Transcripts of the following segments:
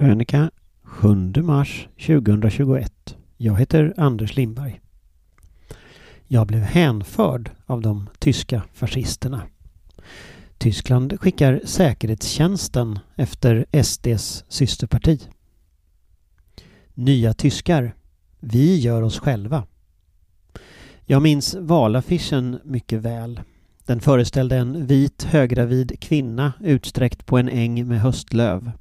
Krönika 7 mars 2021. Jag heter Anders Lindberg. Jag blev hänförd av de tyska fascisterna. Tyskland skickar säkerhetstjänsten efter SDs systerparti. Nya tyskar. Vi gör oss själva. Jag minns valaffischen mycket väl. Den föreställde en vit höggravid kvinna utsträckt på en äng med höstlöv.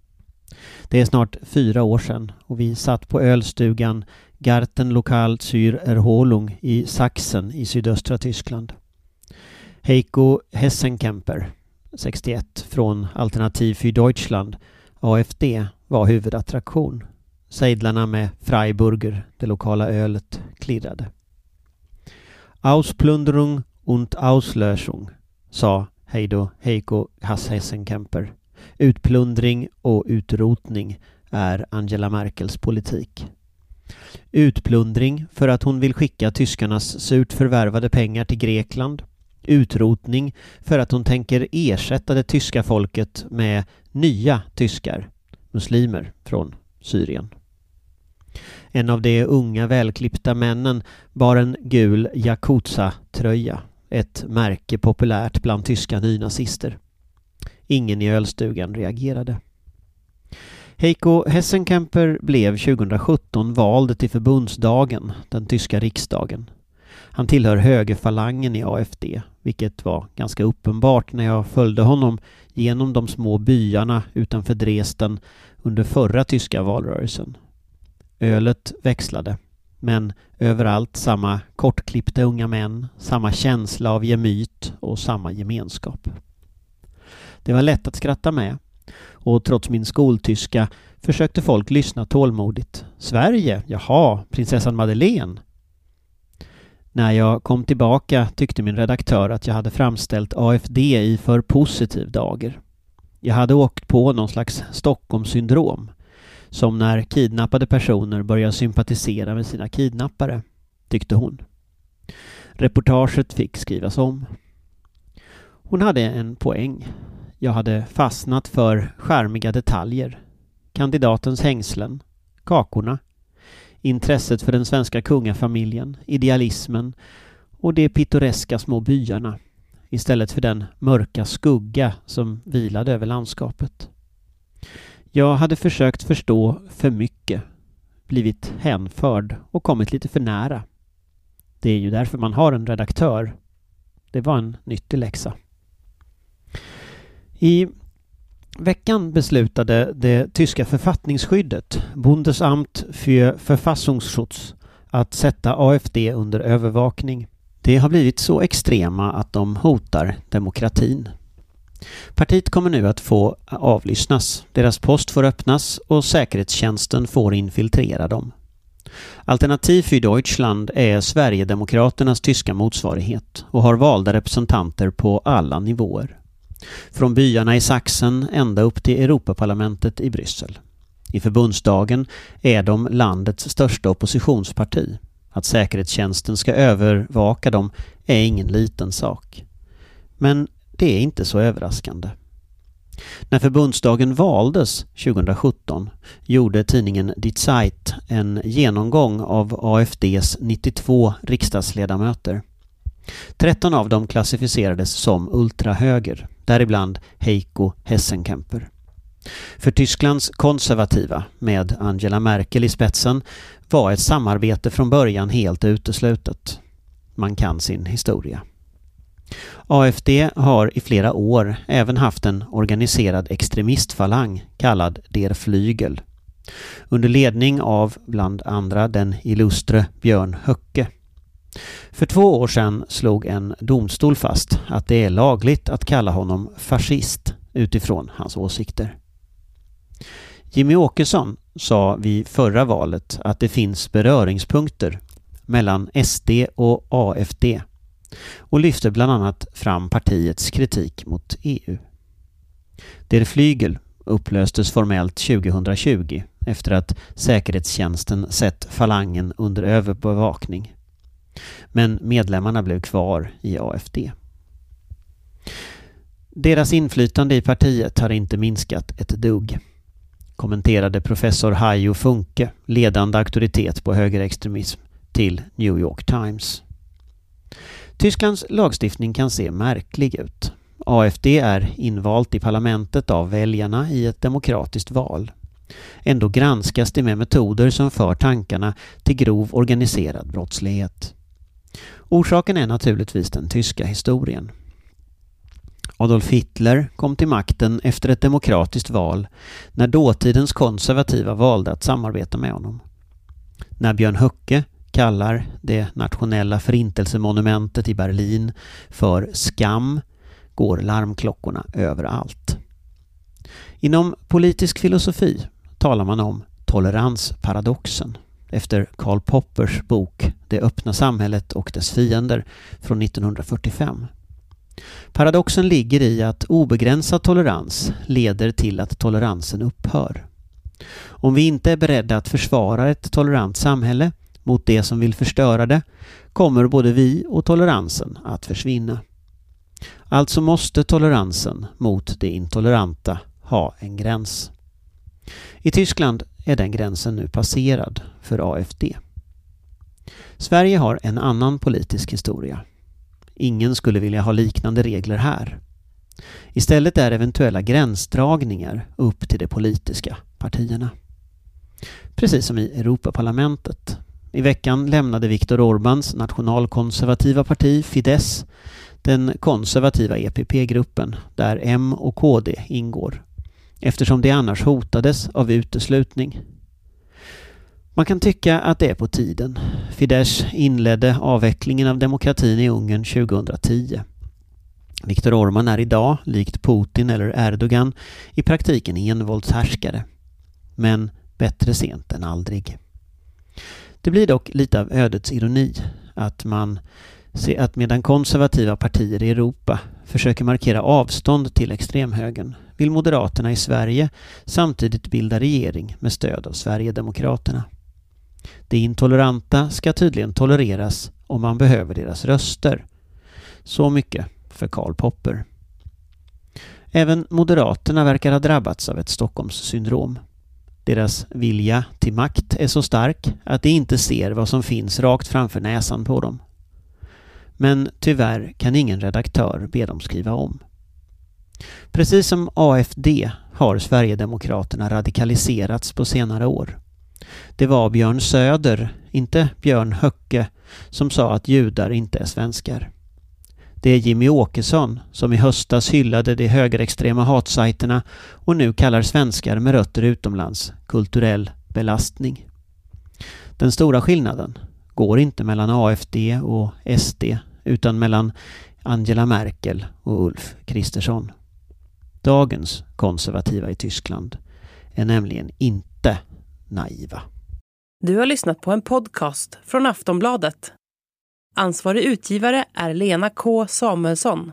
Det är snart fyra år sedan och vi satt på ölstugan Garten Lokal zur Erholung i Sachsen i sydöstra Tyskland. Heiko Hessenkemper, 61, från Alternativ für Deutschland, AFD, var huvudattraktion. Sejdlarna med Freiburger, det lokala ölet, klirrade. Ausplundrung und Auslösung, sa Heido Heiko Hessenkemper. Utplundring och utrotning är Angela Merkels politik. Utplundring för att hon vill skicka tyskarnas surt förvärvade pengar till Grekland. Utrotning för att hon tänker ersätta det tyska folket med nya tyskar, muslimer från Syrien. En av de unga välklippta männen bar en gul Yakuza-tröja, ett märke populärt bland tyska nynazister. Ingen i ölstugan reagerade. Heiko Hessenkemper blev 2017 vald till förbundsdagen, den tyska riksdagen. Han tillhör högerfalangen i AFD, vilket var ganska uppenbart när jag följde honom genom de små byarna utanför Dresden under förra tyska valrörelsen. Ölet växlade, men överallt samma kortklippta unga män, samma känsla av gemyt och samma gemenskap. Det var lätt att skratta med och trots min skoltyska försökte folk lyssna tålmodigt. Sverige? Jaha, prinsessan Madeleine? När jag kom tillbaka tyckte min redaktör att jag hade framställt AFD i för positiv dager. Jag hade åkt på någon slags Stockholmssyndrom. Som när kidnappade personer börjar sympatisera med sina kidnappare, tyckte hon. Reportaget fick skrivas om. Hon hade en poäng. Jag hade fastnat för skärmiga detaljer. Kandidatens hängslen, kakorna, intresset för den svenska kungafamiljen, idealismen och de pittoreska små byarna istället för den mörka skugga som vilade över landskapet. Jag hade försökt förstå för mycket, blivit hänförd och kommit lite för nära. Det är ju därför man har en redaktör. Det var en nyttig läxa. I veckan beslutade det tyska författningsskyddet, Bundesamt für Verfassungsschutz, att sätta AFD under övervakning. Det har blivit så extrema att de hotar demokratin. Partiet kommer nu att få avlyssnas, deras post får öppnas och säkerhetstjänsten får infiltrera dem. Alternativ für Deutschland är Sverigedemokraternas tyska motsvarighet och har valda representanter på alla nivåer. Från byarna i Sachsen ända upp till Europaparlamentet i Bryssel. I förbundsdagen är de landets största oppositionsparti. Att säkerhetstjänsten ska övervaka dem är ingen liten sak. Men det är inte så överraskande. När förbundsdagen valdes 2017 gjorde tidningen Die Zeit en genomgång av AFDs 92 riksdagsledamöter. 13 av dem klassificerades som ultrahöger, däribland Heiko Hessenkemper. För Tysklands konservativa, med Angela Merkel i spetsen, var ett samarbete från början helt uteslutet. Man kan sin historia. AFD har i flera år även haft en organiserad extremistfalang kallad Der Flygel. Under ledning av bland andra den illustre Björn Höcke. För två år sedan slog en domstol fast att det är lagligt att kalla honom fascist utifrån hans åsikter. Jimmy Åkesson sa vid förra valet att det finns beröringspunkter mellan SD och AFD och lyfte bland annat fram partiets kritik mot EU. Der Flygel upplöstes formellt 2020 efter att säkerhetstjänsten sett falangen under överbevakning. Men medlemmarna blev kvar i AFD. Deras inflytande i partiet har inte minskat ett dugg. kommenterade professor Hajo Funke, ledande auktoritet på högerextremism, till New York Times. Tysklands lagstiftning kan se märklig ut. AFD är invalt i parlamentet av väljarna i ett demokratiskt val. Ändå granskas det med metoder som för tankarna till grov organiserad brottslighet. Orsaken är naturligtvis den tyska historien. Adolf Hitler kom till makten efter ett demokratiskt val när dåtidens konservativa valde att samarbeta med honom. När Björn Höcke kallar det nationella förintelsemonumentet i Berlin för skam går larmklockorna överallt. Inom politisk filosofi talar man om toleransparadoxen efter Karl Poppers bok Det öppna samhället och dess fiender från 1945. Paradoxen ligger i att obegränsad tolerans leder till att toleransen upphör. Om vi inte är beredda att försvara ett tolerant samhälle mot det som vill förstöra det kommer både vi och toleransen att försvinna. Alltså måste toleransen mot det intoleranta ha en gräns. I Tyskland är den gränsen nu passerad för AFD. Sverige har en annan politisk historia. Ingen skulle vilja ha liknande regler här. Istället är eventuella gränsdragningar upp till de politiska partierna. Precis som i Europaparlamentet. I veckan lämnade Viktor Orbáns nationalkonservativa parti Fidesz den konservativa EPP-gruppen där M och KD ingår eftersom det annars hotades av uteslutning. Man kan tycka att det är på tiden. Fidesz inledde avvecklingen av demokratin i Ungern 2010. Viktor Orman är idag, likt Putin eller Erdogan, i praktiken envåldshärskare. Men bättre sent än aldrig. Det blir dock lite av ödets ironi att man ser att medan konservativa partier i Europa försöker markera avstånd till extremhögern vill Moderaterna i Sverige samtidigt bilda regering med stöd av Sverigedemokraterna. Det intoleranta ska tydligen tolereras om man behöver deras röster. Så mycket för Karl Popper. Även Moderaterna verkar ha drabbats av ett Stockholmssyndrom. Deras vilja till makt är så stark att de inte ser vad som finns rakt framför näsan på dem. Men tyvärr kan ingen redaktör be dem skriva om. Precis som AFD har Sverigedemokraterna radikaliserats på senare år. Det var Björn Söder, inte Björn Höcke, som sa att judar inte är svenskar. Det är Jimmy Åkesson som i höstas hyllade de högerextrema hatsajterna och nu kallar svenskar med rötter utomlands kulturell belastning. Den stora skillnaden går inte mellan AFD och SD utan mellan Angela Merkel och Ulf Kristersson. Dagens konservativa i Tyskland är nämligen inte naiva. Du har lyssnat på en podcast från Aftonbladet. Ansvarig utgivare är Lena K Samuelsson.